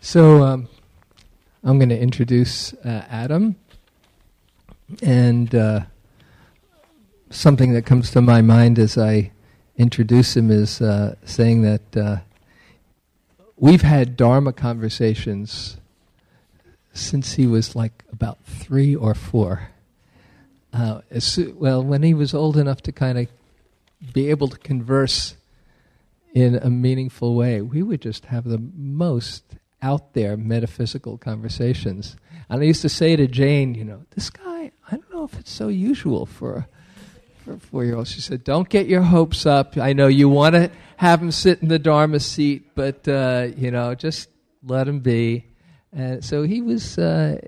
So um, I'm going to introduce uh, Adam, and uh, something that comes to my mind as I introduce him is uh, saying that uh, we've had Dharma conversations since he was like about three or four. Uh, well, when he was old enough to kind of be able to converse in a meaningful way, we would just have the most out there metaphysical conversations. And I used to say to Jane, you know, this guy, I don't know if it's so usual for, for a four year old. She said, don't get your hopes up. I know you want to have him sit in the Dharma seat, but, uh, you know, just let him be. And so he was, uh,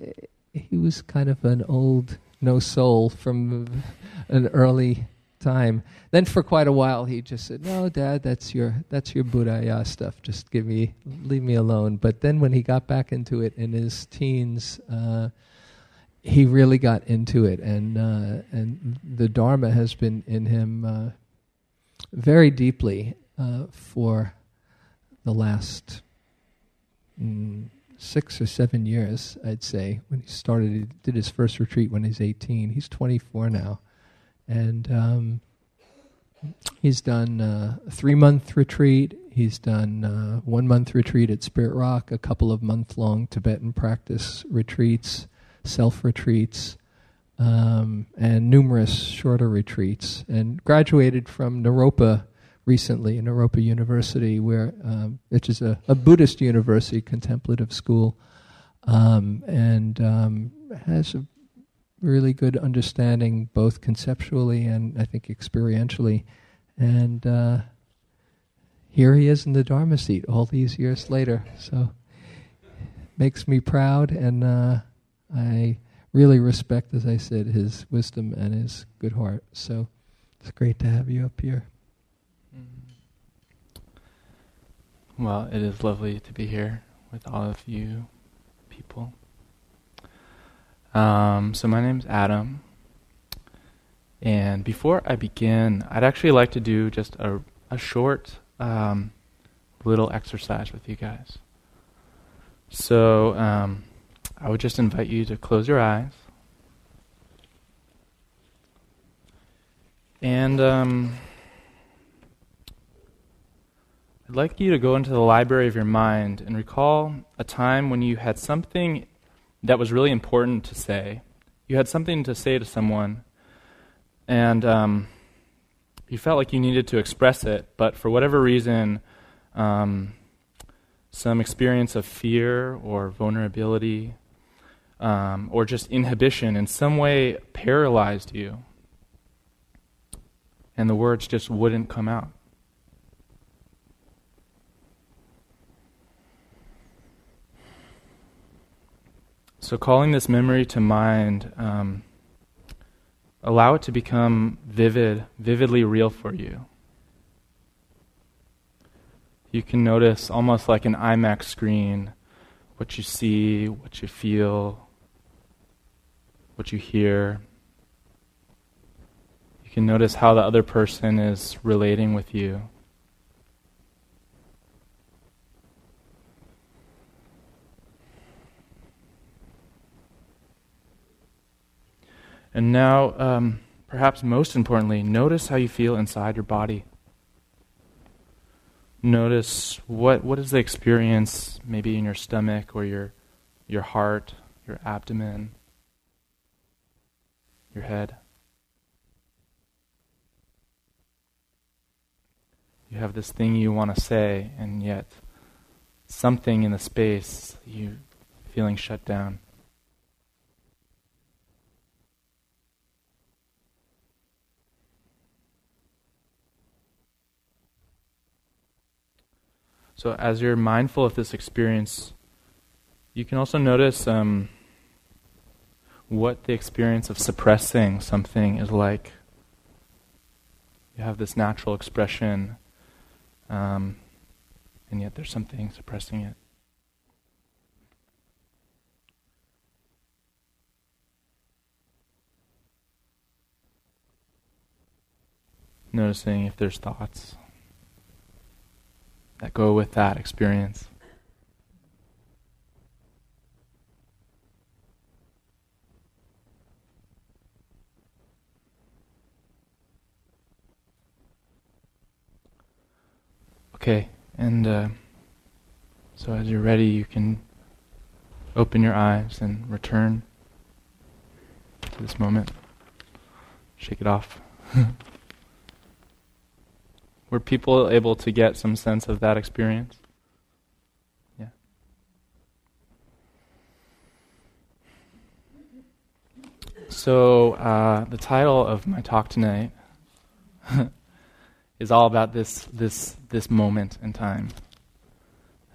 he was kind of an old no soul from an early time. Then for quite a while he just said, "No, Dad, that's your that's your Buddhaya stuff. Just give me, leave me alone." But then when he got back into it in his teens, uh, he really got into it, and uh, and the Dharma has been in him uh, very deeply uh, for the last. Mm, six or seven years, I'd say, when he started. He did his first retreat when he's 18. He's 24 now. And um, he's done uh, a three month retreat. He's done uh, one month retreat at Spirit Rock, a couple of month long Tibetan practice retreats, self retreats, um, and numerous shorter retreats. And graduated from Naropa recently, Naropa University, where um, which is a, a, Buddhist university, contemplative school, um, and um, has a really good understanding both conceptually and I think experientially. And uh, here he is in the Dharma seat all these years later. So makes me proud, and uh, I really respect, as I said, his wisdom and his good heart. So it's great to have you up here. Mm-hmm. Well, it is lovely to be here with all of you people. Um, so my name's Adam. And before I begin, I'd actually like to do just a, a short um, little exercise with you guys. So um, I would just invite you to close your eyes. And um, I'd like you to go into the library of your mind and recall a time when you had something that was really important to say. You had something to say to someone, and um, you felt like you needed to express it, but for whatever reason, um, some experience of fear or vulnerability um, or just inhibition in some way paralyzed you, and the words just wouldn't come out. So, calling this memory to mind, um, allow it to become vivid, vividly real for you. You can notice almost like an IMAX screen what you see, what you feel, what you hear. You can notice how the other person is relating with you. And now, um, perhaps most importantly, notice how you feel inside your body. Notice what, what is the experience maybe in your stomach or your, your heart, your abdomen, your head. You have this thing you want to say, and yet something in the space you feeling shut down. So, as you're mindful of this experience, you can also notice um, what the experience of suppressing something is like. You have this natural expression, um, and yet there's something suppressing it. Noticing if there's thoughts that go with that experience. Okay, and uh, so as you're ready, you can open your eyes and return to this moment. Shake it off. Were people able to get some sense of that experience? Yeah. So, uh, the title of my talk tonight is all about this, this, this moment in time.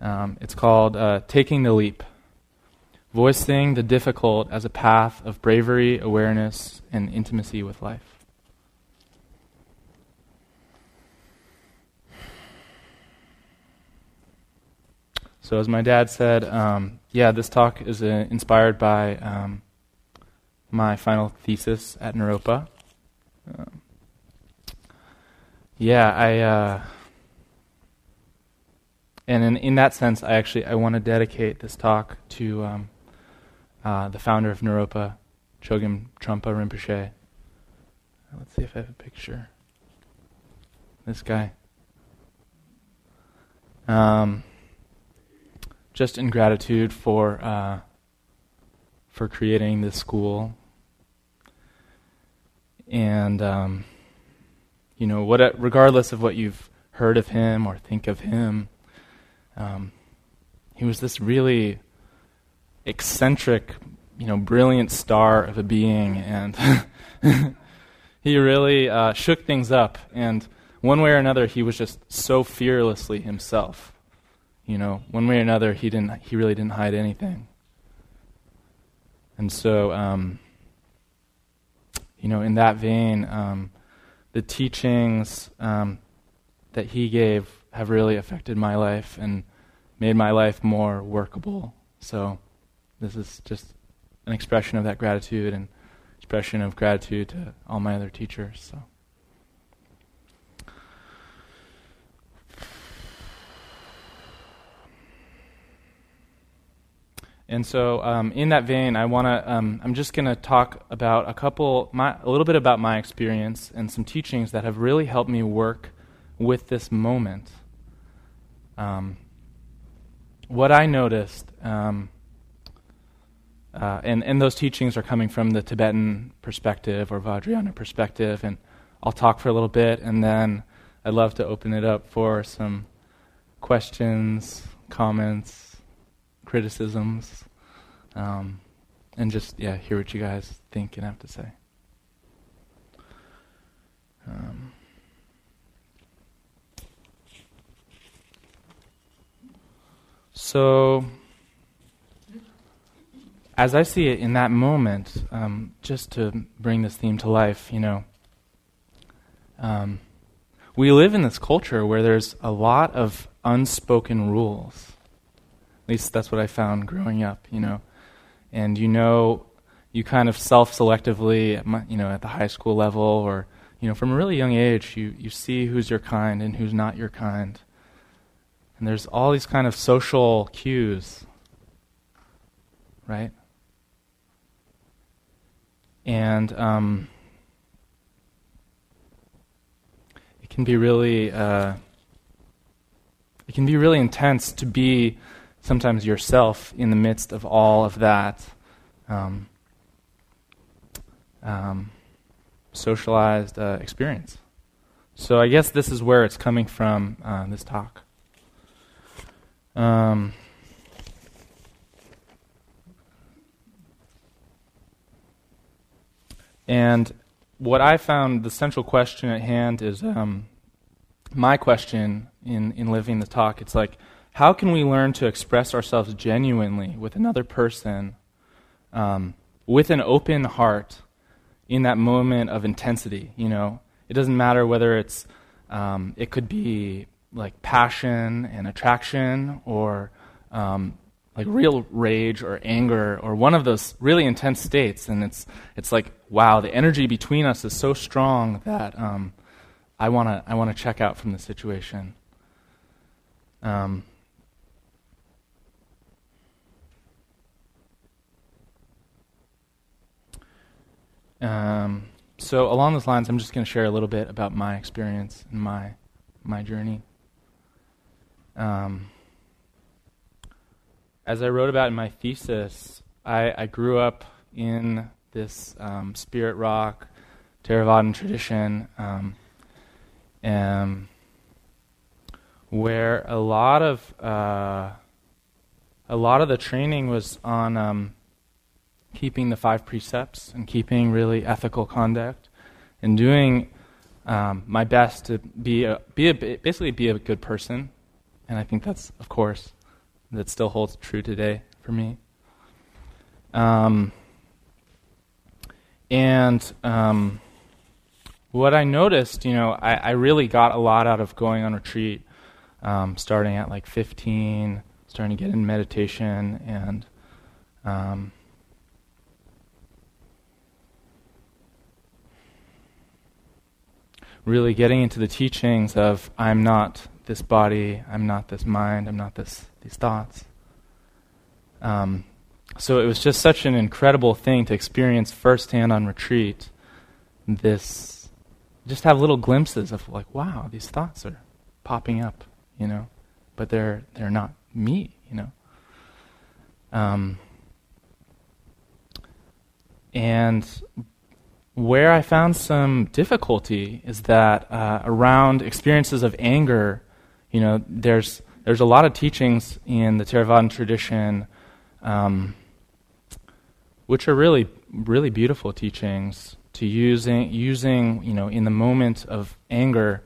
Um, it's called uh, Taking the Leap Voicing the Difficult as a Path of Bravery, Awareness, and Intimacy with Life. So, as my dad said, um, yeah, this talk is uh, inspired by um, my final thesis at Naropa. Um, yeah, I, uh, and in, in that sense, I actually I want to dedicate this talk to um, uh, the founder of Naropa, Chogyam Trungpa Rinpoche. Let's see if I have a picture. This guy. Um, just in gratitude for uh, for creating this school, and um, you know, what regardless of what you've heard of him or think of him, um, he was this really eccentric, you know, brilliant star of a being, and he really uh, shook things up. And one way or another, he was just so fearlessly himself. You know, one way or another, he didn't. He really didn't hide anything. And so, um, you know, in that vein, um, the teachings um, that he gave have really affected my life and made my life more workable. So, this is just an expression of that gratitude and expression of gratitude to all my other teachers. So. And so, um, in that vein, I want to. Um, I'm just going to talk about a couple, my, a little bit about my experience and some teachings that have really helped me work with this moment. Um, what I noticed, um, uh, and and those teachings are coming from the Tibetan perspective or Vajrayana perspective, and I'll talk for a little bit, and then I'd love to open it up for some questions, comments criticisms, um, and just yeah, hear what you guys think and have to say. Um, so, as I see it in that moment, um, just to bring this theme to life, you know, um, we live in this culture where there's a lot of unspoken rules. At least that's what I found growing up, you know. And you know, you kind of self-selectively, you know, at the high school level or, you know, from a really young age, you, you see who's your kind and who's not your kind. And there's all these kind of social cues, right? And um, it can be really, uh, it can be really intense to be sometimes yourself in the midst of all of that um, um, socialized uh, experience. So I guess this is where it's coming from, uh, this talk. Um, and what I found the central question at hand is um, my question in, in living the talk. It's like, how can we learn to express ourselves genuinely with another person um, with an open heart in that moment of intensity you know? It doesn't matter whether it's um, it could be like passion and attraction or um, like real rage or anger or one of those really intense states and it's it's like wow the energy between us is so strong that um, I want to I want to check out from the situation. Um, Um, so along those lines, I'm just going to share a little bit about my experience and my my journey. Um, as I wrote about in my thesis, I, I grew up in this um, spirit rock, Theravadan tradition, um, and where a lot of uh, a lot of the training was on um, keeping the five precepts and keeping really ethical conduct and doing um, my best to be a, be a, basically be a good person, and I think that's of course that still holds true today for me. Um, and um, what I noticed, you know, I, I, really got a lot out of going on retreat, um, starting at like 15, starting to get in meditation, and really getting into the teachings of I'm not this body, I'm not this mind, I'm not this these thoughts. Um, so it was just such an incredible thing to experience firsthand on retreat. This, just have little glimpses of like, wow, these thoughts are popping up, you know, but they're they're not me, you know. Um, and where I found some difficulty is that uh, around experiences of anger, you know, there's there's a lot of teachings in the Theravadan tradition, um, which are really really beautiful teachings to using using you know in the moment of anger,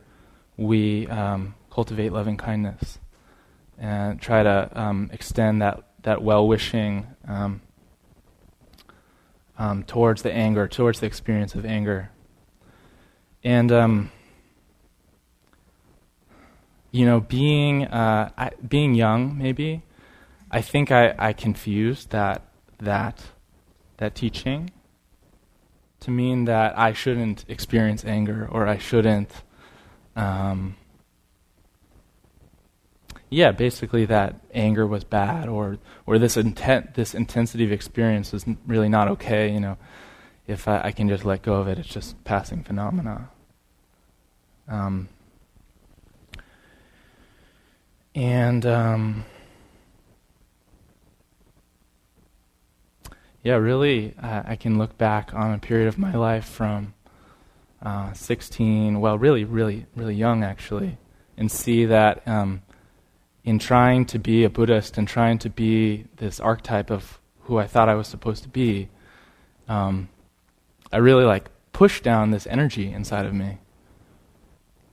we um, cultivate loving kindness and try to um, extend that that well wishing. Um, towards the anger, towards the experience of anger. And, um, you know, being, uh, I, being young, maybe, I think I, I confused that, that, that teaching to mean that I shouldn't experience anger or I shouldn't um, yeah, basically that anger was bad, or or this intent, this intensity of experience is really not okay. You know, if I, I, can just let go of it, it's just passing phenomena. Um, and um, yeah, really, uh, I can look back on a period of my life from uh, 16, well, really, really, really young actually, and see that. Um, in trying to be a Buddhist and trying to be this archetype of who I thought I was supposed to be, um, I really like pushed down this energy inside of me.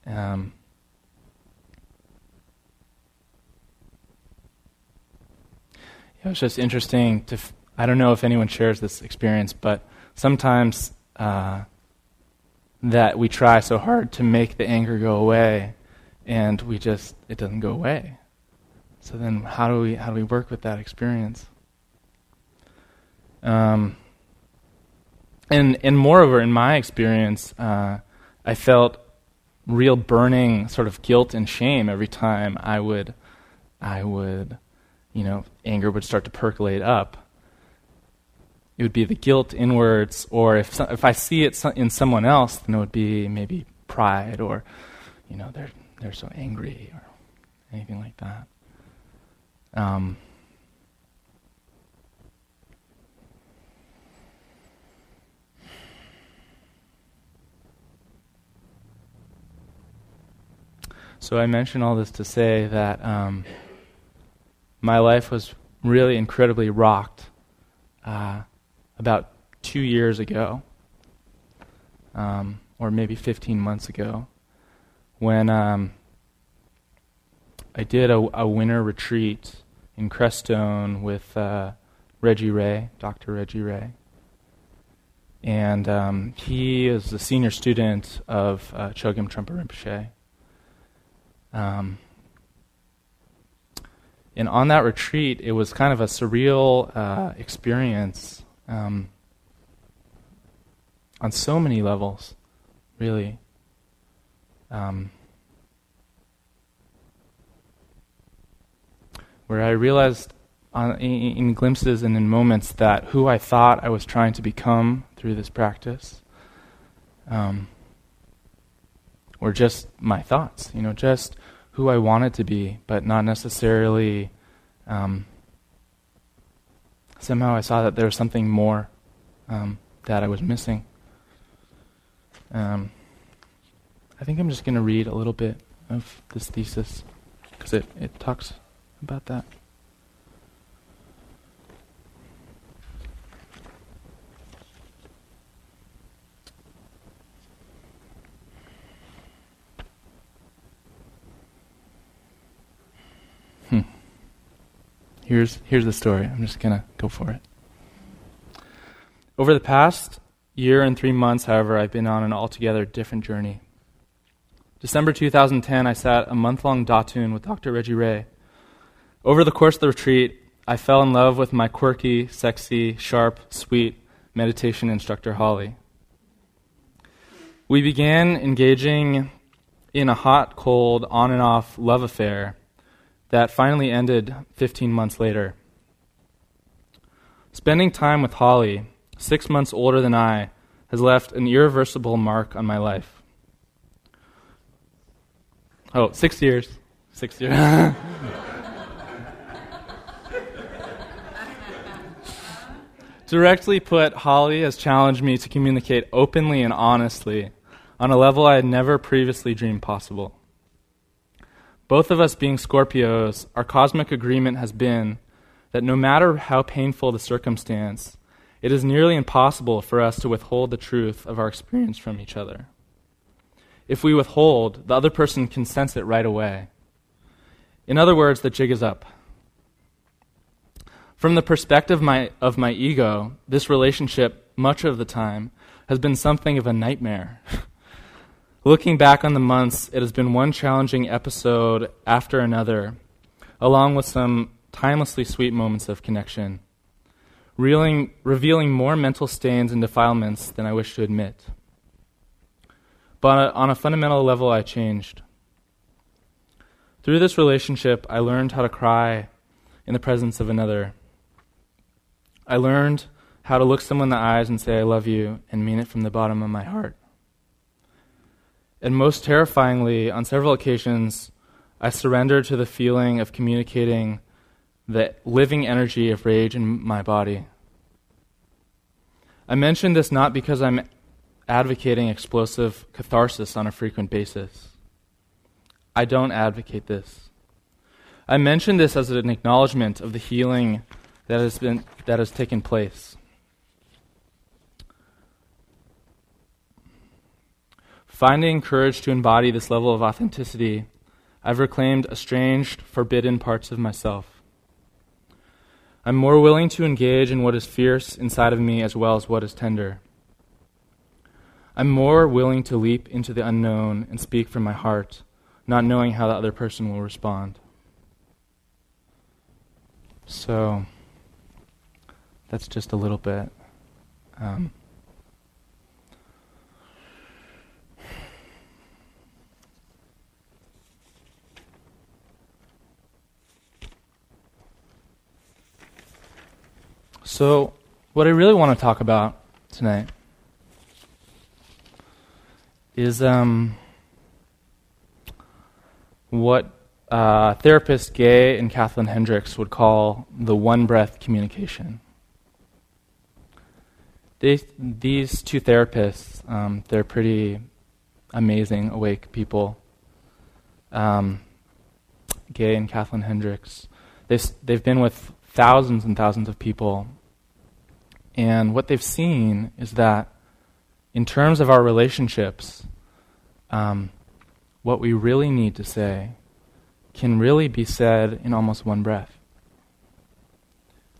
Um, it was just interesting to. F- I don't know if anyone shares this experience, but sometimes uh, that we try so hard to make the anger go away, and we just it doesn't go away. So then, how do we how do we work with that experience? Um, and and moreover, in my experience, uh, I felt real burning sort of guilt and shame every time I would I would you know anger would start to percolate up. It would be the guilt inwards, or if if I see it in someone else, then it would be maybe pride, or you know they're they're so angry, or anything like that. Um, so I mention all this to say that um, my life was really incredibly rocked uh, about two years ago, um, or maybe 15 months ago, when um, I did a, a winter retreat in Crestone with uh, Reggie Ray, Dr. Reggie Ray. And um, he is a senior student of uh, Chogyam Trungpa Rinpoche. Um, and on that retreat, it was kind of a surreal uh, experience um, on so many levels, really. Um, where I realized on, in, in, glimpses and in moments that who I thought I was trying to become through this practice um, were just my thoughts, you know, just who I wanted to be, but not necessarily. Um, somehow I saw that there was something more um, that I was missing. Um, I think I'm just going to read a little bit of this thesis because it, it talks about that. Hmm. Here's here's the story. I'm just gonna go for it. Over the past year and three months, however, I've been on an altogether different journey. December 2010, I sat a month long Dathun with Dr. Reggie Ray. Over the course of the retreat, I fell in love with my quirky, sexy, sharp, sweet meditation instructor, Holly. We began engaging in a hot, cold, on and off love affair that finally ended 15 months later. Spending time with Holly, six months older than I, has left an irreversible mark on my life. Oh, six years. Six years. Directly put, Holly has challenged me to communicate openly and honestly on a level I had never previously dreamed possible. Both of us being Scorpios, our cosmic agreement has been that no matter how painful the circumstance, it is nearly impossible for us to withhold the truth of our experience from each other. If we withhold, the other person can sense it right away. In other words, the jig is up. From the perspective my, of my ego, this relationship, much of the time, has been something of a nightmare. Looking back on the months, it has been one challenging episode after another, along with some timelessly sweet moments of connection, reeling, revealing more mental stains and defilements than I wish to admit. But on a fundamental level, I changed. Through this relationship, I learned how to cry in the presence of another. I learned how to look someone in the eyes and say, I love you, and mean it from the bottom of my heart. And most terrifyingly, on several occasions, I surrendered to the feeling of communicating the living energy of rage in my body. I mention this not because I'm advocating explosive catharsis on a frequent basis. I don't advocate this. I mention this as an acknowledgement of the healing that has, been, that has taken place. Finding courage to embody this level of authenticity, I've reclaimed estranged, forbidden parts of myself. I'm more willing to engage in what is fierce inside of me as well as what is tender. I'm more willing to leap into the unknown and speak from my heart, not knowing how the other person will respond. So, that's just a little bit. Um, So, what I really want to talk about tonight is um, what uh, therapists Gay and Kathleen Hendricks would call the one breath communication. They, these two therapists, um, they're pretty amazing, awake people. Um, Gay and Kathleen Hendricks. They've, they've been with thousands and thousands of people and what they've seen is that in terms of our relationships, um, what we really need to say can really be said in almost one breath.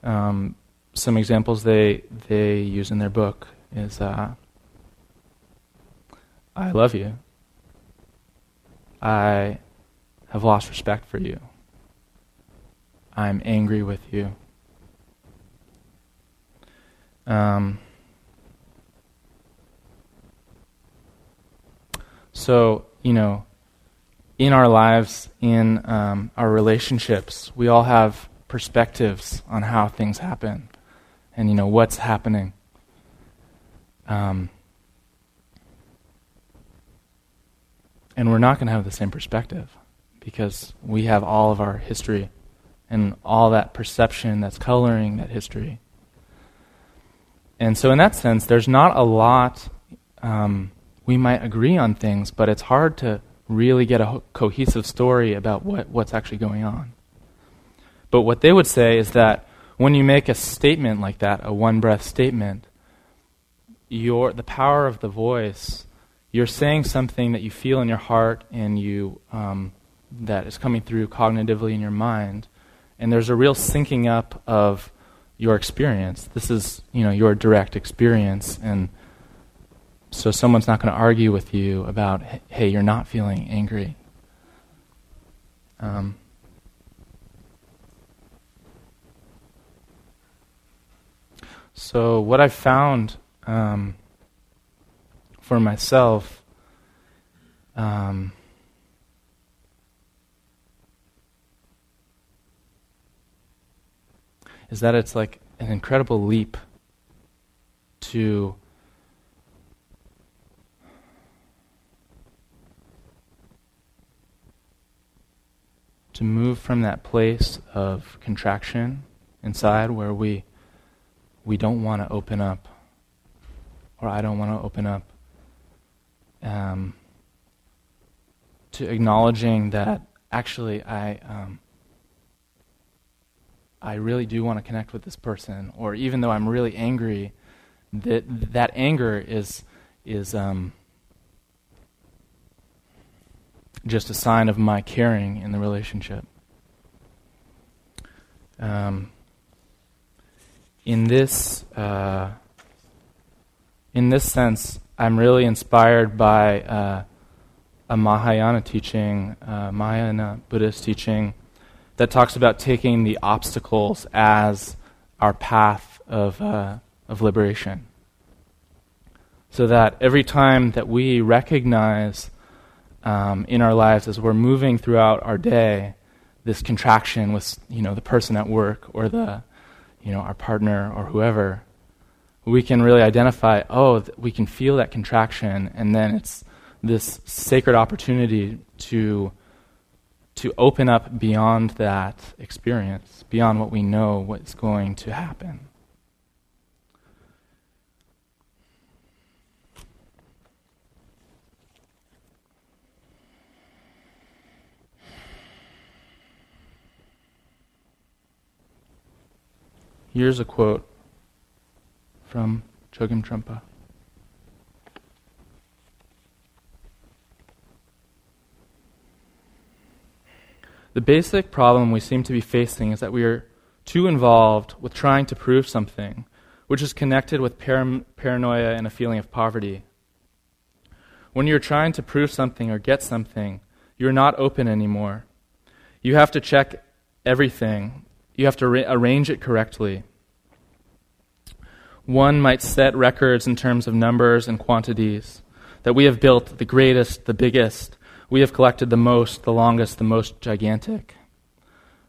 Um, some examples they they use in their book is uh, I love you. I have lost respect for you. I'm angry with you. Um, so, you know, in our lives, in um, our relationships, we all have perspectives on how things happen and, you know, what's happening. Um, and we're not going to have the same perspective because we have all of our history and all that perception that's coloring that history. And so, in that sense, there's not a lot. Um, we might agree on things, but it's hard to really get a ho- cohesive story about what, what's actually going on. But what they would say is that when you make a statement like that, a one breath statement, your, the power of the voice, you're saying something that you feel in your heart and you, um, that is coming through cognitively in your mind. And there's a real syncing up of your experience. This is, you know, your direct experience, and so someone's not going to argue with you about, hey, you're not feeling angry. Um, so what I found um, for myself. Um, is that it's like an incredible leap to to move from that place of contraction inside where we we don't want to open up or I don't want to open up um, to acknowledging that actually I um, I really do want to connect with this person, or even though I'm really angry, that that anger is is um, just a sign of my caring in the relationship. Um, in this uh, in this sense, I'm really inspired by uh, a Mahayana teaching, uh, Mahayana Buddhist teaching that talks about taking the obstacles as our path of, uh, of liberation. So that every time that we recognize um, in our lives as we're moving throughout our day this contraction with you know the person at work or the you know our partner or whoever, we can really identify. Oh, th- we can feel that contraction, and then it's this sacred opportunity to to open up beyond that experience, beyond what we know what's going to happen. Here's a quote from Chogyam Trungpa. The basic problem we seem to be facing is that we are too involved with trying to prove something, which is connected with par- paranoia and a feeling of poverty. When you're trying to prove something or get something, you're not open anymore. You have to check everything, you have to ra- arrange it correctly. One might set records in terms of numbers and quantities, that we have built the greatest, the biggest, we have collected the most, the longest, the most gigantic.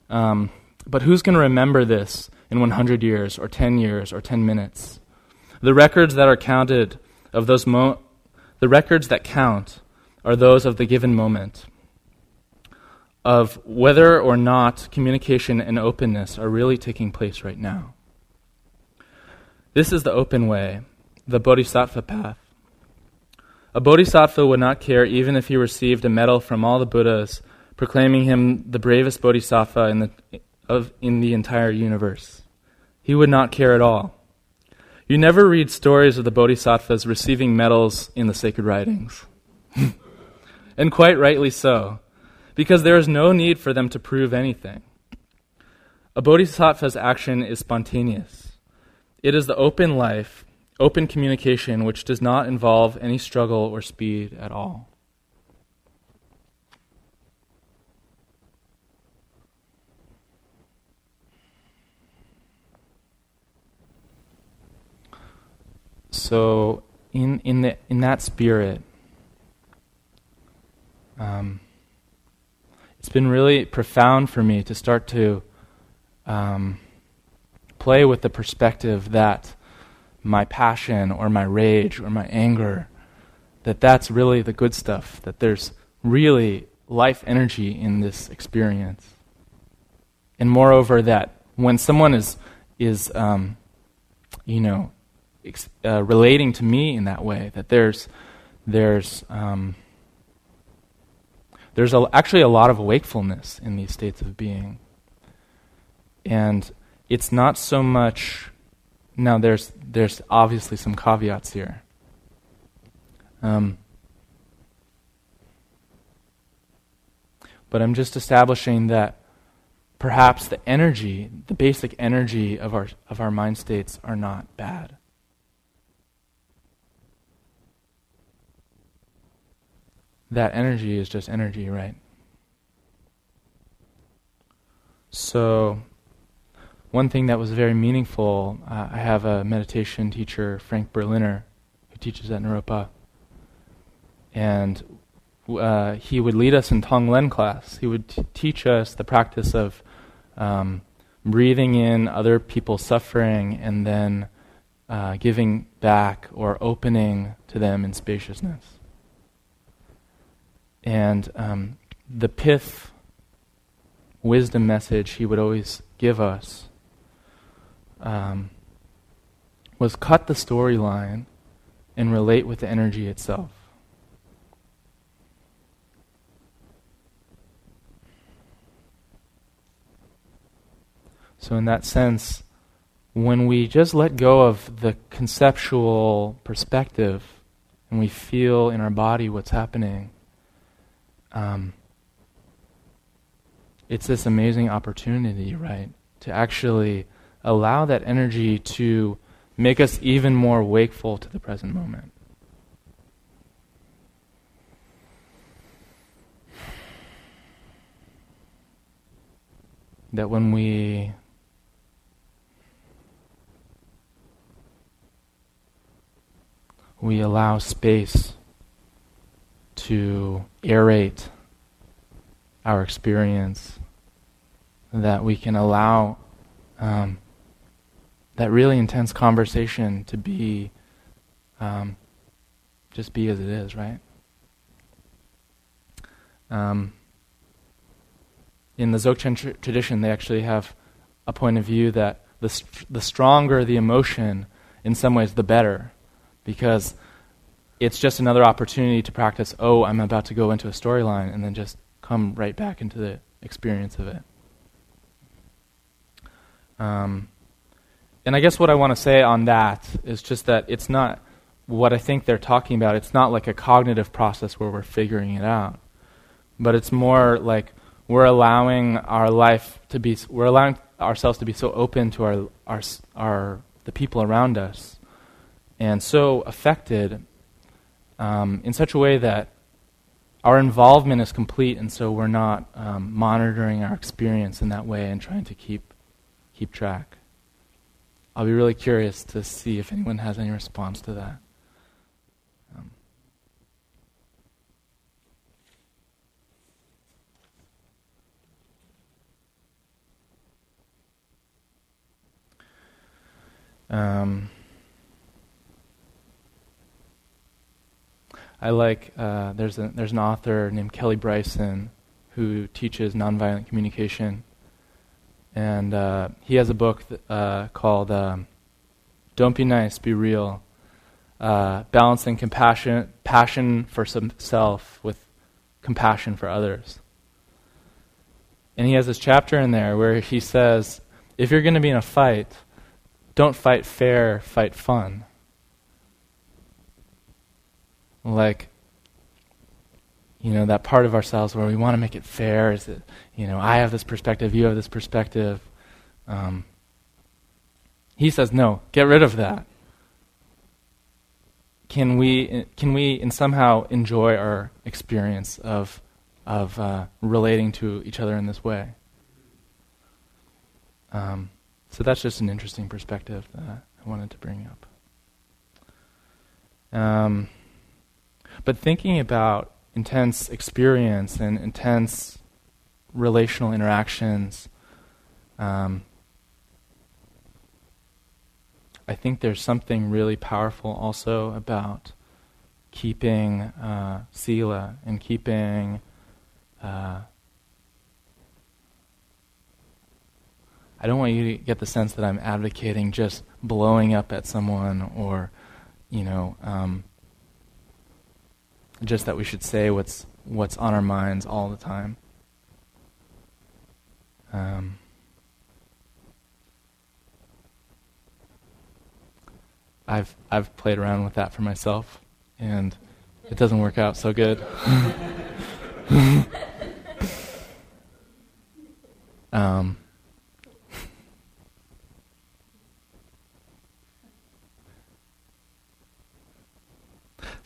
Um, but who's going to remember this in 100 years, or 10 years, or 10 minutes? The records that are counted of those mo- the records that count are those of the given moment, of whether or not communication and openness are really taking place right now. This is the open way, the bodhisattva path. A bodhisattva would not care even if he received a medal from all the Buddhas proclaiming him the bravest bodhisattva in the, of, in the entire universe. He would not care at all. You never read stories of the bodhisattvas receiving medals in the sacred writings. and quite rightly so, because there is no need for them to prove anything. A bodhisattva's action is spontaneous. It is the open life open communication which does not involve any struggle or speed at all. So, in, in, the, in that spirit, um, it's been really profound for me to start to um, play with the perspective that my passion or my rage or my anger, that that's really the good stuff, that there's really life energy in this experience. And moreover, that when someone is, is um, you know, ex- uh, relating to me in that way, that there's, there's, um, there's a, actually a lot of wakefulness in these states of being. And it's not so much. Now, there's, there's obviously some caveats here. Um, but I'm just establishing that perhaps the energy, the basic energy of our, of our mind states, are not bad. That energy is just energy, right? So, one thing that was very meaningful, uh, I have a meditation teacher, Frank Berliner, who teaches at Naropa. And uh, he would lead us in Tonglen class. He would t- teach us the practice of um, breathing in other people's suffering and then uh, giving back or opening to them in spaciousness. And um, the pith wisdom message he would always give us um, was cut the storyline and relate with the energy itself. So, in that sense, when we just let go of the conceptual perspective and we feel in our body what's happening, um, it's this amazing opportunity, right, to actually allow that energy to make us even more wakeful to the present moment. That when we we allow space to aerate our experience, that we can allow um, that really intense conversation to be um, just be as it is, right? Um, in the Dzogchen tr- tradition, they actually have a point of view that the, st- the stronger the emotion, in some ways, the better because it's just another opportunity to practice, oh, I'm about to go into a storyline, and then just come right back into the experience of it. Um, and I guess what I want to say on that is just that it's not what I think they're talking about. It's not like a cognitive process where we're figuring it out, but it's more like we're allowing our life to be, we're allowing ourselves to be so open to our, our, our the people around us and so affected um, in such a way that our involvement is complete, and so we're not um, monitoring our experience in that way and trying to keep keep track. I'll be really curious to see if anyone has any response to that. Um, um I like uh, there's a, there's an author named Kelly Bryson who teaches nonviolent communication, and uh, he has a book uh, called um, "Don't Be Nice, Be Real," uh, balancing compassion passion for self with compassion for others. And he has this chapter in there where he says, if you're going to be in a fight, don't fight fair, fight fun. Like you know that part of ourselves where we want to make it fair is that you know i have this perspective you have this perspective. Um, he says no get rid of that. Can we can we and somehow enjoy our experience of of uh, relating to each other in this way? Um, so that's just an interesting perspective that i wanted to bring up. Um, but thinking about intense experience and intense relational interactions, um, I think there's something really powerful also about keeping uh, sila and keeping uh, I don't want you to get the sense that I'm advocating just blowing up at someone or, you know, um, just that we should say what's what's on our minds all the time. Um, I've I've played around with that for myself, and it doesn't work out so good. um,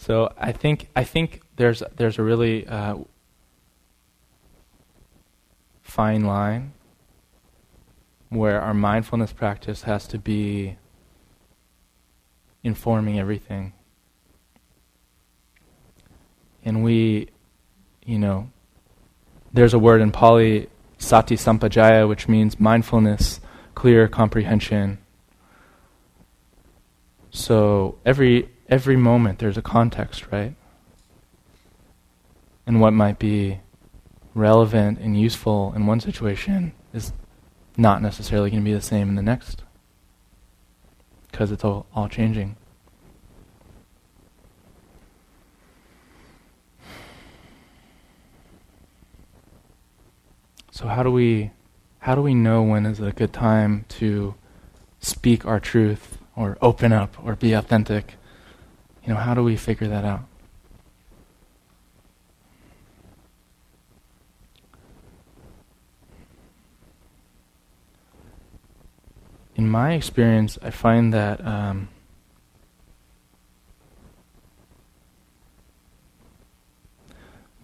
so I think I think there's there's a really uh, fine line where our mindfulness practice has to be informing everything and we, you know, there's a word in Pali, sati sampajanna, which means mindfulness, clear comprehension. So every every moment there's a context, right? And what might be relevant and useful in one situation is not necessarily going to be the same in the next because it's all, all changing. So how do we how do we know when is a good time to speak our truth or open up or be authentic? You know, how do we figure that out? In my experience, I find that um,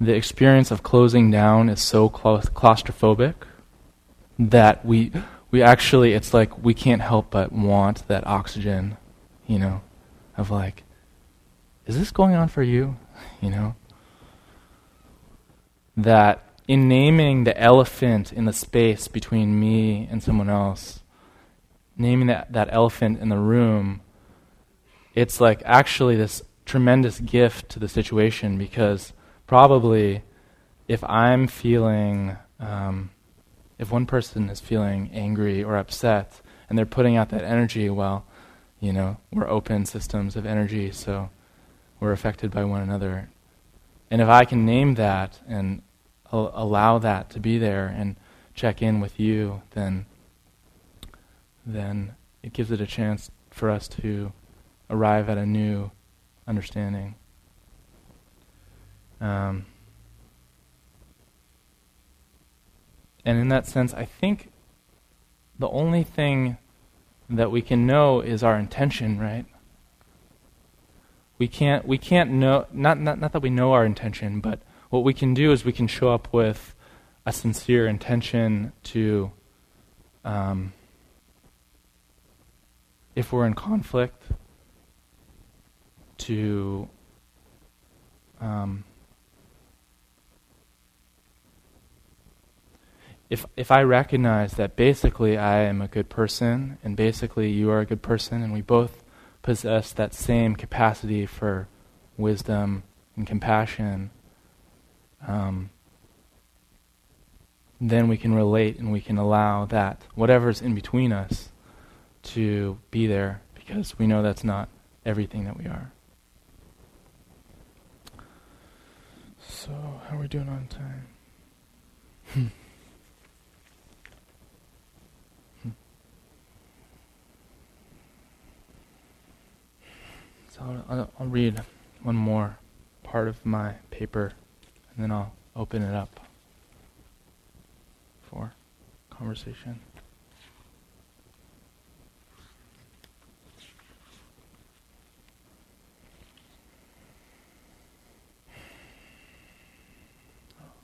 the experience of closing down is so claustrophobic that we we actually it's like we can't help but want that oxygen, you know, of like, is this going on for you? You know, that in naming the elephant in the space between me and someone else, naming that, that elephant in the room, it's like actually this tremendous gift to the situation because probably if I'm feeling, um, if one person is feeling angry or upset and they're putting out that energy, well, you know, we're open systems of energy, so we're affected by one another. And if I can name that and al- allow that to be there and check in with you, then then it gives it a chance for us to arrive at a new understanding. Um, and in that sense, I think the only thing that we can know is our intention, right? We can't we can't know not, not not that we know our intention, but what we can do is we can show up with a sincere intention to um, if we're in conflict to um, if if I recognize that basically I am a good person and basically you are a good person and we both possess that same capacity for wisdom and compassion, um, then we can relate and we can allow that whatever's in between us to be there because we know that's not everything that we are. So, how are we doing on time? So I'll, I'll read one more part of my paper and then I'll open it up for conversation.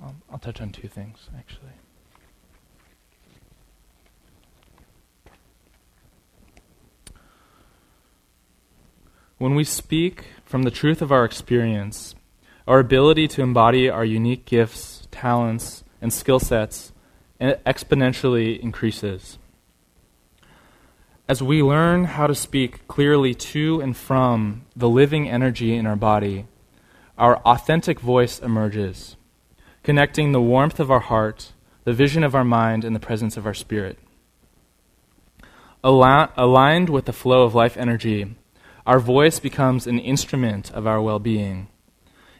I'll, I'll touch on two things actually. When we speak from the truth of our experience, our ability to embody our unique gifts, talents, and skill sets exponentially increases. As we learn how to speak clearly to and from the living energy in our body, our authentic voice emerges, connecting the warmth of our heart, the vision of our mind, and the presence of our spirit. Al- aligned with the flow of life energy, our voice becomes an instrument of our well being,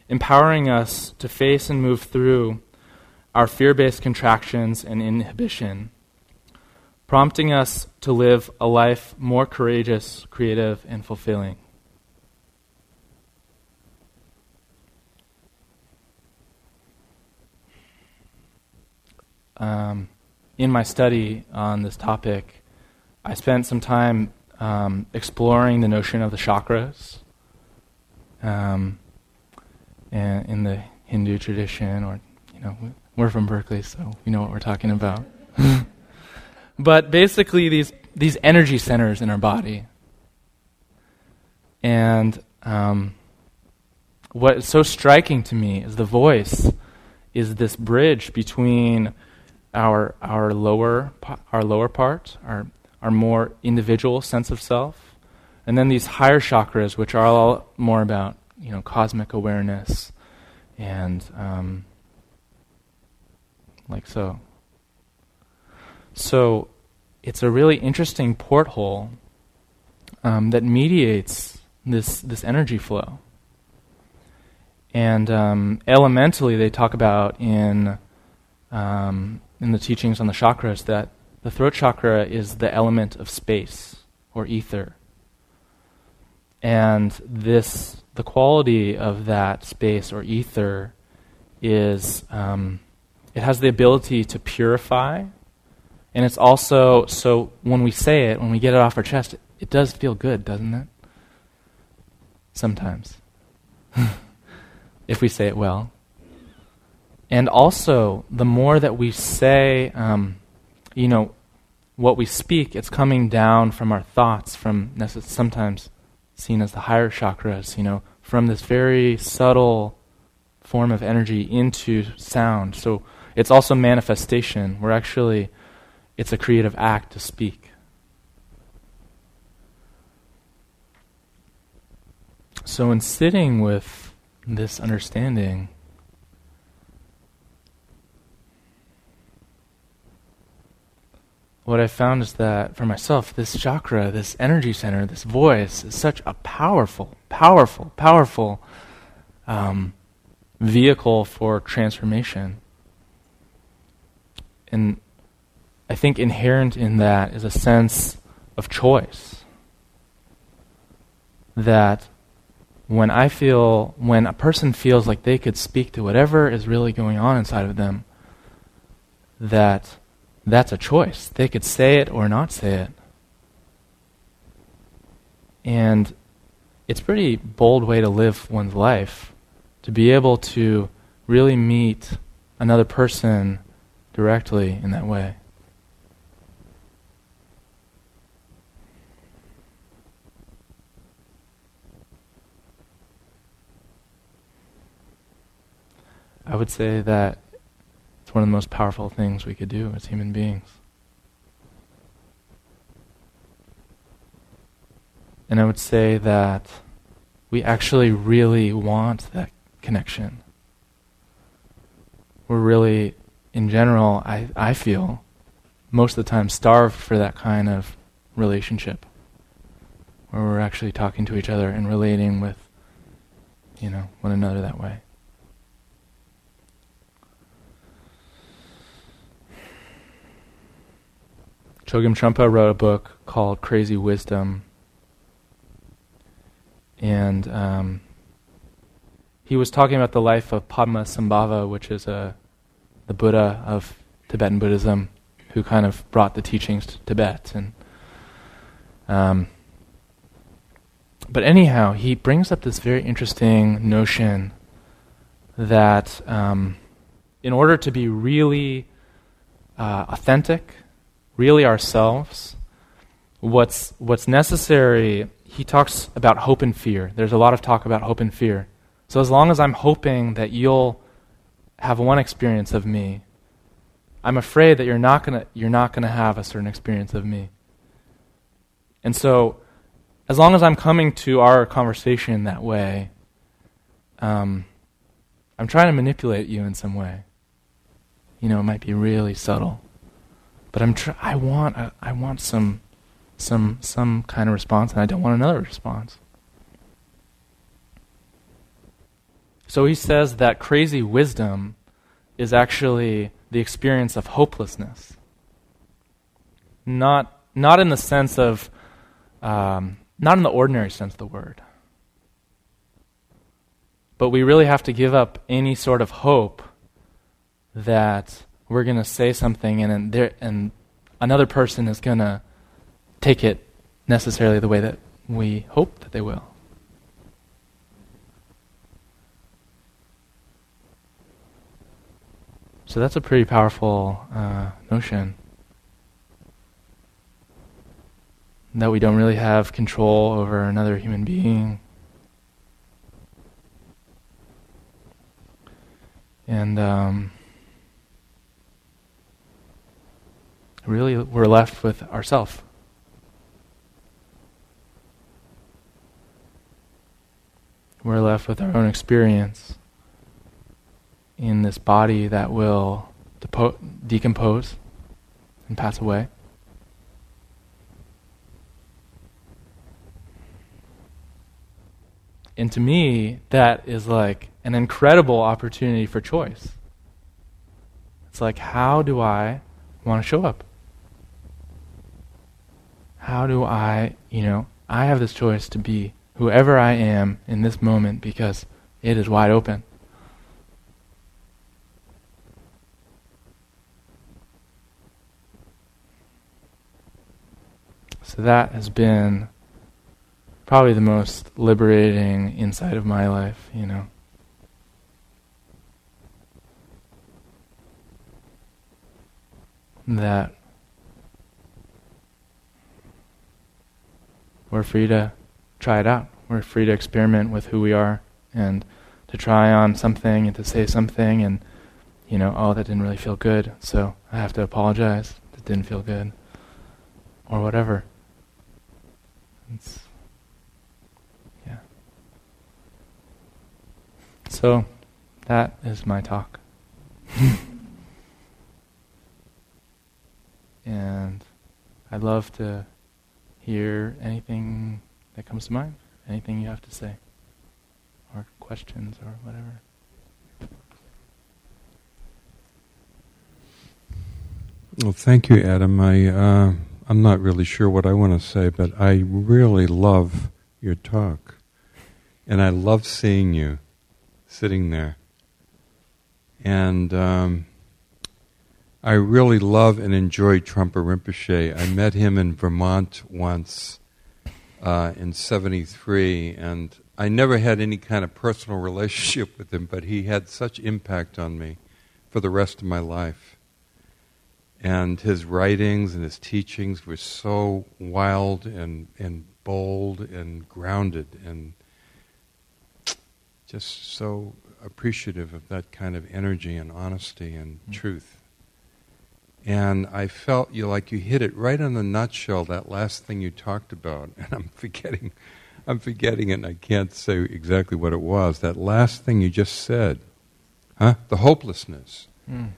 empowering us to face and move through our fear based contractions and inhibition, prompting us to live a life more courageous, creative, and fulfilling. Um, in my study on this topic, I spent some time um, exploring the notion of the chakras. Um, in the Hindu tradition, or you know, we're from Berkeley, so we know what we're talking about. but basically, these these energy centers in our body, and um, what is so striking to me is the voice is this bridge between our our lower our lower part, our our more individual sense of self, and then these higher chakras, which are all more about you know cosmic awareness and um, like so. So it's a really interesting porthole um, that mediates this this energy flow. And um, elementally, they talk about in um, in the teachings on the chakras that the throat chakra is the element of space or ether. And this, the quality of that space or ether is, um, it has the ability to purify. And it's also, so when we say it, when we get it off our chest, it, it does feel good, doesn't it? Sometimes. if we say it well. And also, the more that we say, um, you know, what we speak, it's coming down from our thoughts, from sometimes seen as the higher chakras, you know, from this very subtle form of energy into sound. So it's also manifestation. We're actually, it's a creative act to speak. So, in sitting with this understanding, what I found is that for myself, this chakra, this energy center, this voice is such a powerful, powerful, powerful um, vehicle for transformation. And I think inherent in that is a sense of choice. That when I feel, when a person feels like they could speak to whatever is really going on inside of them, that that's a choice. They could say it or not say it. And it's a pretty bold way to live one's life to be able to really meet another person directly in that way. I would say that one of the most powerful things we could do as human beings. And I would say that we actually really want that connection. We're really, in general, I, I feel, most of the time starved for that kind of relationship where we're actually talking to each other and relating with, you know, one another that way. Chogyam Trungpa wrote a book called Crazy Wisdom. And um, he was talking about the life of Padmasambhava, which is a, the Buddha of Tibetan Buddhism, who kind of brought the teachings to Tibet. And um, but anyhow, he brings up this very interesting notion that um, in order to be really uh, authentic really ourselves, what's, what's necessary, he talks about hope and fear. There's a lot of talk about hope and fear. So as long as I'm hoping that you'll have one experience of me, I'm afraid that you're not gonna you're not gonna have a certain experience of me. And so, as long as I'm coming to our conversation that way, um, I'm trying to manipulate you in some way. you know, it might be really subtle. But I'm tr- I want I want some some some kind of response and I don't want another response. So he says that crazy wisdom is actually the experience of hopelessness. Not, not in the sense of, um, not in the ordinary sense of the word. But we really have to give up any sort of hope that we're going to say something and, there, and another person is going to take it necessarily the way that we hope that they will. So that's a pretty powerful uh, notion. That we don't really have control over another human being. And um, really, we're left with ourself. We're left with our own experience in this body that will depo- decompose and pass away. And to me, that is like an incredible opportunity for choice. It's like, how do I want to show up? How do I, you know, I have this choice to be whoever I am in this moment because it is wide open. So that has been probably the most liberating inside of my life, you know. That we're free to try it out. We're free to experiment with who we are and to try on something and to say something and, you know, oh, that didn't really feel good, so I have to apologize. That didn't feel good. Or whatever. It's, yeah. So, that is my talk. and I'd love to hear anything that comes to mind, anything you have to say, or questions, or whatever. Well, thank you, Adam. I uh, I'm not really sure what I want to say, but I really love your talk. And I love seeing you sitting there. And um, I really love and enjoy Trungpa Rinpoche. I met him in Vermont once uh, in 73, and I never had any kind of personal relationship with him, but he had such impact on me for the rest of my life. And his writings and his teachings were so wild and, and bold and grounded and just so appreciative of that kind of energy and honesty and mm-hmm. truth. And I felt you like you hit it right on the nutshell, that last thing you talked about. And I'm forgetting I'm forgetting it and I can't say exactly what it was. That last thing you just said. Huh? The hopelessness. Mm.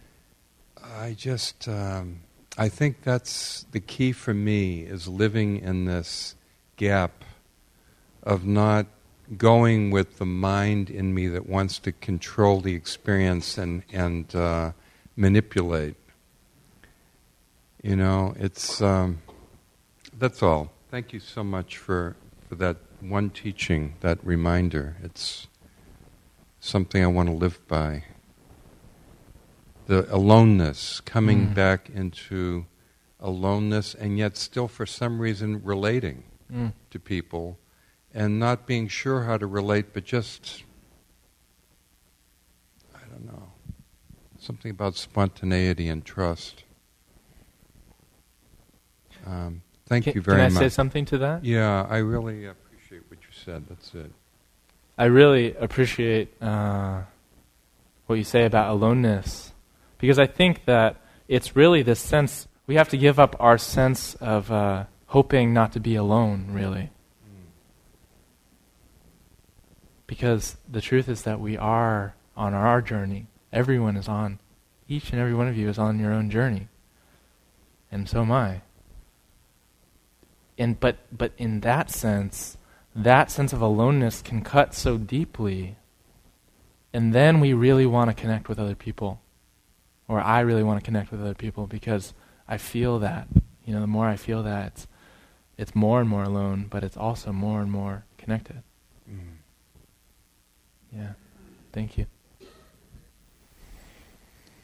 I just, um, I think that's the key for me is living in this gap of not going with the mind in me that wants to control the experience and and uh, manipulate. You know, it's um, that's all. Thank you so much for for that one teaching, that reminder. It's something I want to live by the aloneness, coming mm. back into aloneness, and yet still for some reason relating mm. to people, and not being sure how to relate, but just, I don't know, something about spontaneity and trust. Um, thank can, you very much. Can I say something to that? Yeah, I really appreciate what you said. That's it. I really appreciate uh, what you say about aloneness because I think that it's really this sense, we have to give up our sense of uh, hoping not to be alone, really. Because the truth is that we are on our journey. Everyone is on each and every one of you is on your own journey. And so am I. And but but in that sense, that sense of aloneness can cut so deeply. And then we really want to connect with other people. Or I really want to connect with other people because I feel that. You know, the more I feel that, it's, it's more and more alone, but it's also more and more connected. Mm. Yeah. Thank you.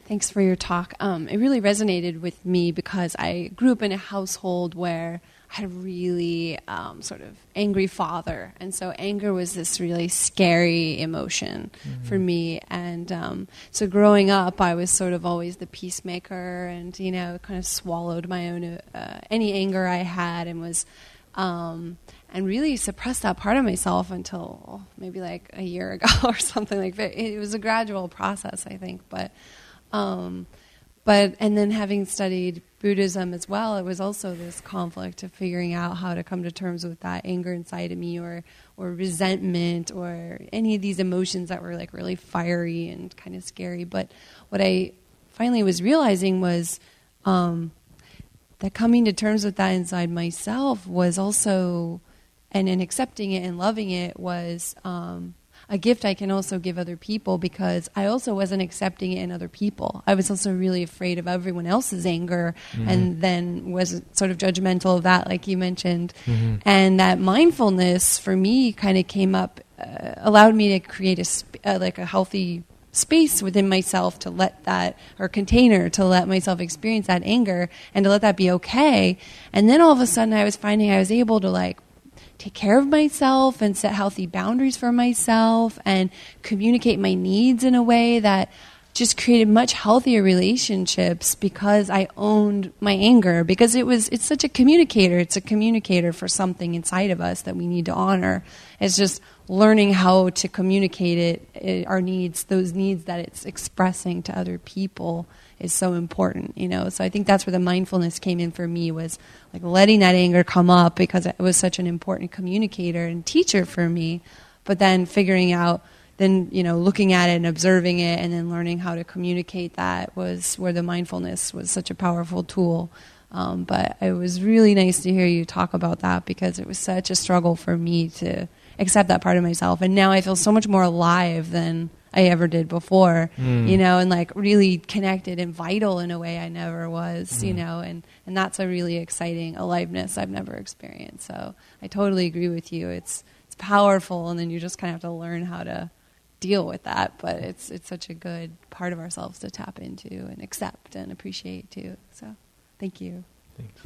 Thanks for your talk. Um, it really resonated with me because I grew up in a household where I had a really um, sort of angry father, and so anger was this really scary emotion mm-hmm. for me. And um, so growing up, I was sort of always the peacemaker, and you know, kind of swallowed my own uh, any anger I had, and was um, and really suppressed that part of myself until maybe like a year ago or something like that. It was a gradual process, I think, but. But and then having studied Buddhism as well, it was also this conflict of figuring out how to come to terms with that anger inside of me, or or resentment, or any of these emotions that were like really fiery and kind of scary. But what I finally was realizing was um, that coming to terms with that inside myself was also, and in accepting it and loving it was. Um, a gift I can also give other people because I also wasn't accepting it in other people. I was also really afraid of everyone else's anger mm-hmm. and then was sort of judgmental of that, like you mentioned. Mm-hmm. And that mindfulness for me kind of came up, uh, allowed me to create a sp- uh, like a healthy space within myself to let that or container to let myself experience that anger and to let that be okay and then all of a sudden i was finding i was able to like take care of myself and set healthy boundaries for myself and communicate my needs in a way that just created much healthier relationships because I owned my anger. Because it was it's such a communicator. It's a communicator for something inside of us that we need to honor. It's just learning how to communicate it, it our needs those needs that it's expressing to other people is so important, you know. So I think that's where the mindfulness came in for me was like letting that anger come up because it was such an important communicator and teacher for me. But then figuring out, then you know, looking at it and observing it, and then learning how to communicate that was where the mindfulness was such a powerful tool. Um, but it was really nice to hear you talk about that because it was such a struggle for me to accept that part of myself, and now I feel so much more alive than I ever did before, mm. you know, and like really connected and vital in a way I never was, mm. you know, and, and that's a really exciting aliveness I've never experienced. So I totally agree with you. It's, it's powerful and then you just kind of have to learn how to deal with that, but it's, it's such a good part of ourselves to tap into and accept and appreciate too. So thank you. Thanks.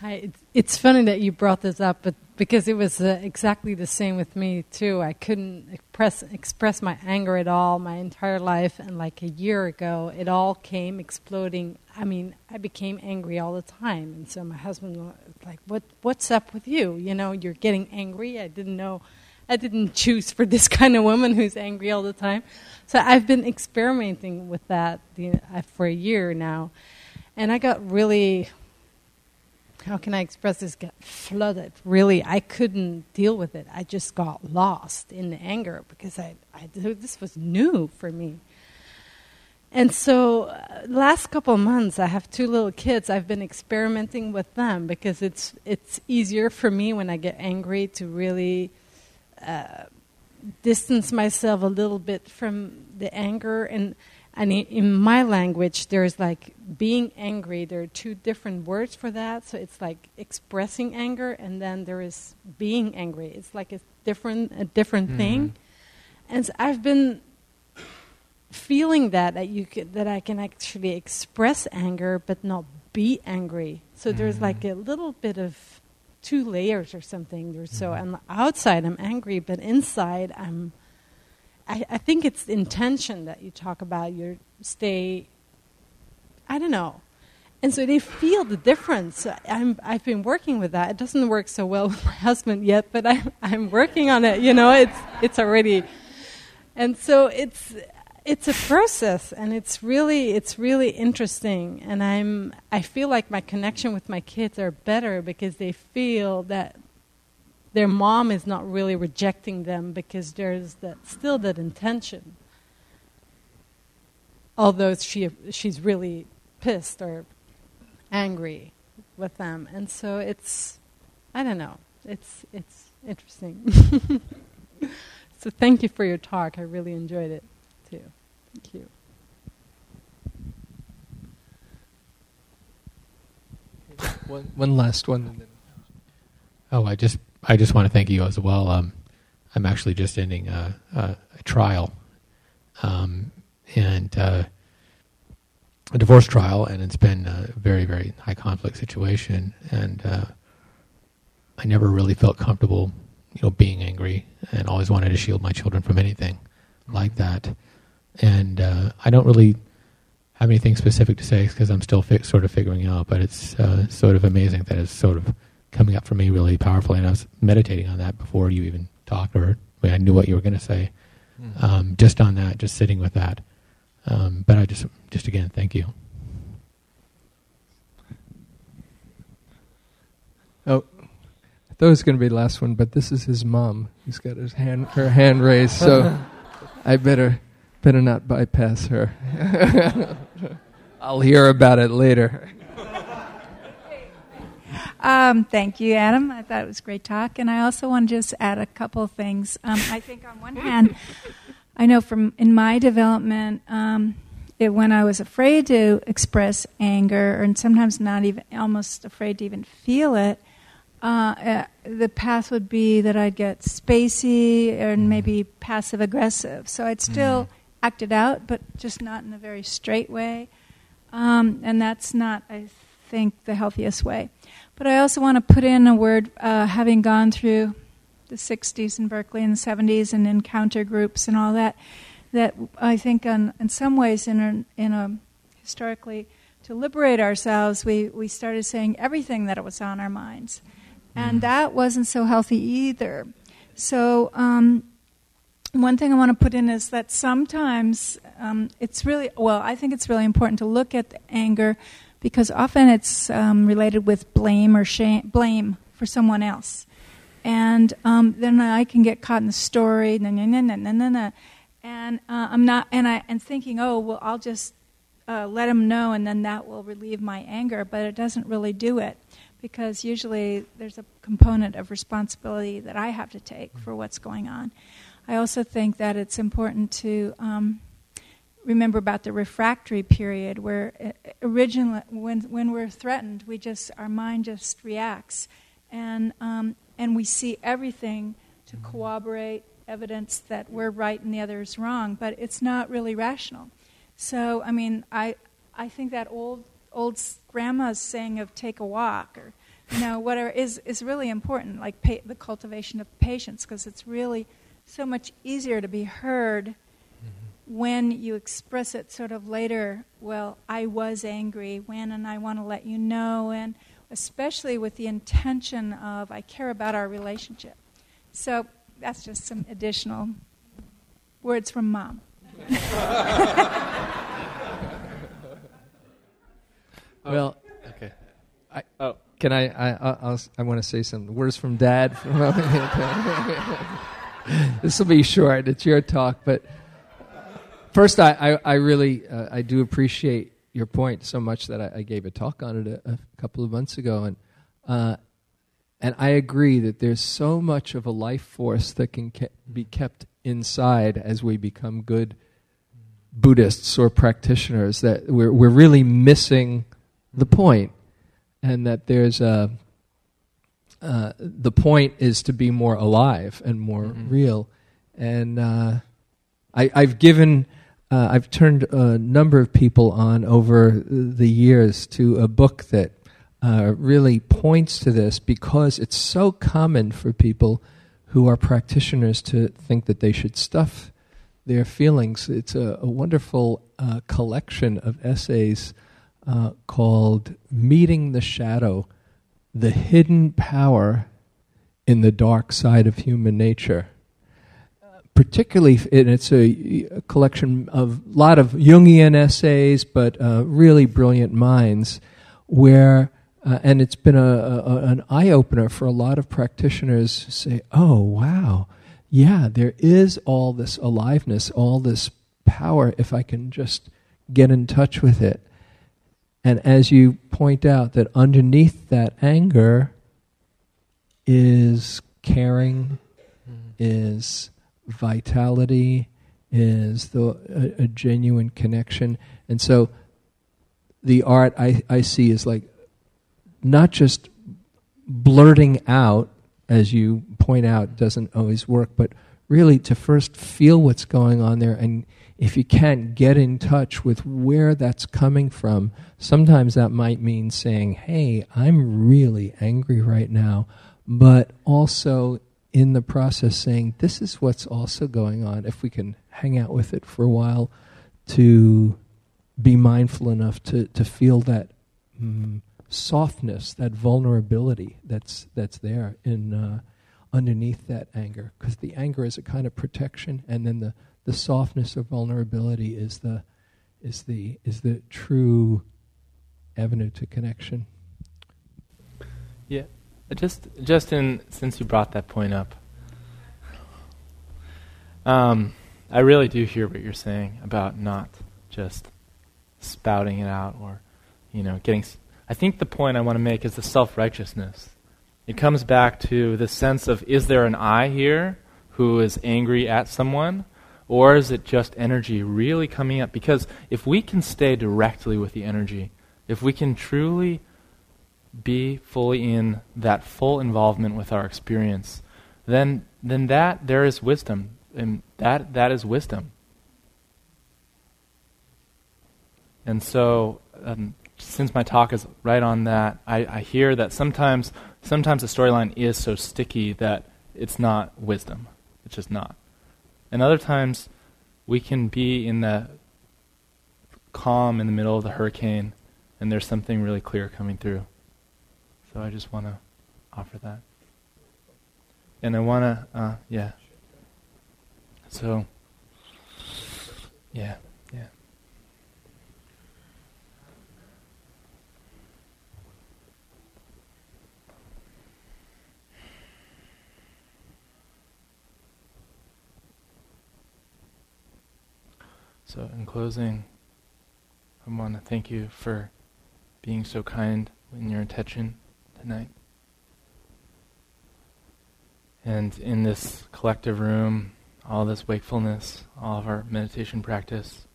Hi, it's, funny that you brought this up, but because it was uh, exactly the same with me too. I couldn't express express my anger at all my entire life, and like a year ago, it all came exploding. I mean, I became angry all the time, and so my husband was like, "What what's up with you? You know, you're getting angry." I didn't know. I didn't choose for this kind of woman who's angry all the time. So I've been experimenting with that know, for a year now, and I got really how can I express this? Got flooded. Really, I couldn't deal with it. I just got lost in the anger because I, I this was new for me. And so, uh, last couple months, I have two little kids. I've been experimenting with them because it's it's easier for me when I get angry to really uh, distance myself a little bit from the anger and and in my language there's like being angry there are two different words for that so it's like expressing anger and then there is being angry it's like a different a different mm-hmm. thing and so i've been feeling that that you could, that i can actually express anger but not be angry so mm-hmm. there's like a little bit of two layers or something there's so mm-hmm. outside i'm angry but inside i'm I, I think it's intention that you talk about. Your stay, I don't know. And so they feel the difference. I'm, I've been working with that. It doesn't work so well with my husband yet, but I'm, I'm working on it. You know, it's, it's already. And so it's, it's a process and it's really it's really interesting and i'm i feel like my connection with my kids are better because they feel that their mom is not really rejecting them because there's that still that intention. although she she's really pissed or angry with them, and so it's I don't know. It's it's interesting. so thank you for your talk. I really enjoyed it too. Thank you. one, one last one. Oh, I just I just want to thank you as well. Um, I'm actually just ending a, a, a trial, um, and uh, a divorce trial, and it's been a very very high conflict situation, and uh, I never really felt comfortable, you know, being angry, and always wanted to shield my children from anything like that, and uh, I don't really have anything specific to say because I'm still fi- sort of figuring out, but it's uh, sort of amazing that it's sort of coming up for me really powerfully, and I was meditating on that before you even talked, or I knew what you were going to say. Mm-hmm. Um, just on that, just sitting with that. Um, but I just, just again, thank you. Oh, I thought it was going to be the last one, but this is his mom. He's got his hand, her hand raised, so I better, better not bypass her. I'll hear about it later. Um, thank you, Adam. I thought it was a great talk. And I also want to just add a couple of things. Um, I think, on one hand, I know from in my development, um, it, when I was afraid to express anger, and sometimes not even almost afraid to even feel it, uh, uh, the path would be that I'd get spacey and mm-hmm. maybe passive aggressive. So I'd still mm. act it out, but just not in a very straight way. Um, and that's not, I think, the healthiest way. But I also want to put in a word, uh, having gone through the 60s in Berkeley and the 70s and encounter groups and all that, that I think on, in some ways, in a, in a historically, to liberate ourselves, we, we started saying everything that was on our minds. And mm. that wasn't so healthy either. So, um, one thing I want to put in is that sometimes um, it's really, well, I think it's really important to look at the anger because often it's um, related with blame or shame, blame for someone else. And um, then I can get caught in the story, nah, nah, nah, nah, nah, nah, and uh, I'm not, and I and thinking, oh, well, I'll just uh, let him know, and then that will relieve my anger. But it doesn't really do it, because usually there's a component of responsibility that I have to take for what's going on. I also think that it's important to um, remember about the refractory period where uh, originally when when we're threatened we just our mind just reacts. And um, and we see everything to corroborate evidence that we're right and the other is wrong but it's not really rational. So i mean i i think that old old grandma's saying of take a walk or you know whatever is is really important like pa- the cultivation of patience because it's really so much easier to be heard when you express it sort of later, well, I was angry when, and I want to let you know, and especially with the intention of I care about our relationship. So that's just some additional words from mom. well, okay. I, oh. Can I? I, I'll, I want to say some words from dad. this will be short. It's your talk, but First, I, I, I really uh, I do appreciate your point so much that I, I gave a talk on it a, a, couple of months ago, and uh, and I agree that there's so much of a life force that can ke- be kept inside as we become good Buddhists or practitioners that we're we're really missing the point, and that there's a uh, the point is to be more alive and more mm-hmm. real, and uh, I, I've given uh, I've turned a number of people on over the years to a book that uh, really points to this because it's so common for people who are practitioners to think that they should stuff their feelings. It's a, a wonderful uh, collection of essays uh, called Meeting the Shadow The Hidden Power in the Dark Side of Human Nature particularly, and it's a, a, collection of a lot of Jungian essays, but uh, really brilliant minds, where, uh, and it's been a, a, an eye opener for a lot of practitioners to say, oh, wow, yeah, there is all this aliveness, all this power if I can just get in touch with it. And as you point out, that underneath that anger is caring, mm. is vitality, is the a, a, genuine connection. And so the art I, I see is like not just blurting out, as you point out, doesn't always work, but really to first feel what's going on there and if you can't get in touch with where that's coming from, sometimes that might mean saying, Hey, I'm really angry right now, but also in the process saying, This is what's also going on. If we can hang out with it for a while to be mindful enough to, to feel that mm, softness, that vulnerability that's, that's there in, uh, underneath that anger. Because the anger is a kind of protection, and then the the softness of vulnerability is the is the is the true avenue to connection. Yeah, just just in since you brought that point up, um, I really do hear what you're saying about not just spouting it out or you know getting. S- I think the point I want to make is the self righteousness. It comes back to the sense of is there an I here who is angry at someone? Or is it just energy really coming up? Because if we can stay directly with the energy, if we can truly be fully in that full involvement with our experience, then then that there is wisdom. And that that is wisdom. And so um, since my talk is right on that, I, I hear that sometimes sometimes the storyline is so sticky that it's not wisdom. It's just not. And other times, we can be in the calm in the middle of the hurricane, and there's something really clear coming through. So I just want to offer that. And I want to, uh, yeah. So, yeah. Yeah. So, in closing, I want to thank you for being so kind in your attention tonight. And in this collective room, all this wakefulness, all of our meditation practice,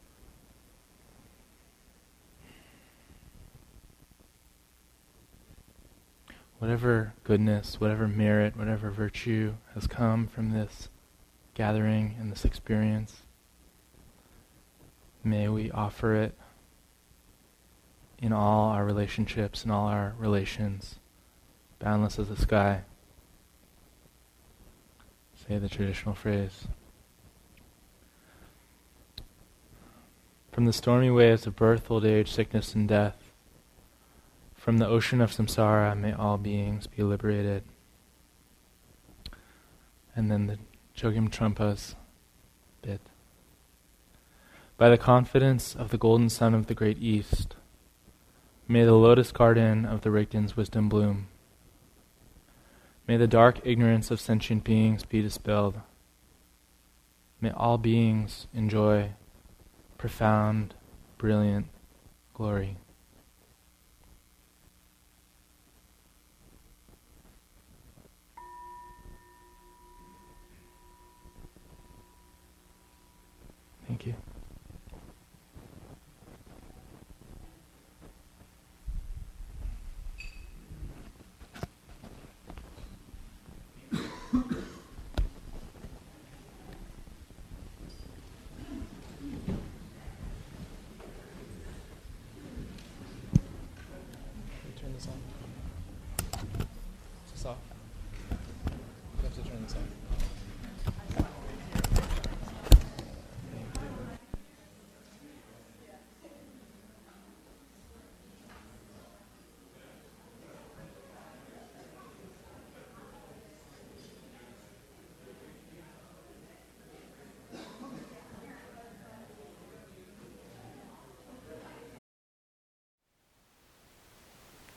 whatever goodness, whatever merit, whatever virtue has come from this gathering and this experience, May we offer it in all our relationships, and all our relations, boundless as the sky. Say the traditional phrase. From the stormy waves of birth, old age, sickness, and death, from the ocean of samsara, may all beings be liberated. And then the Chogyam Trungpa's bit by the confidence of the golden sun of the great east. May the lotus garden of the Rigden's wisdom bloom. May the dark ignorance of sentient beings be dispelled. May all beings enjoy profound, brilliant glory. Thank you.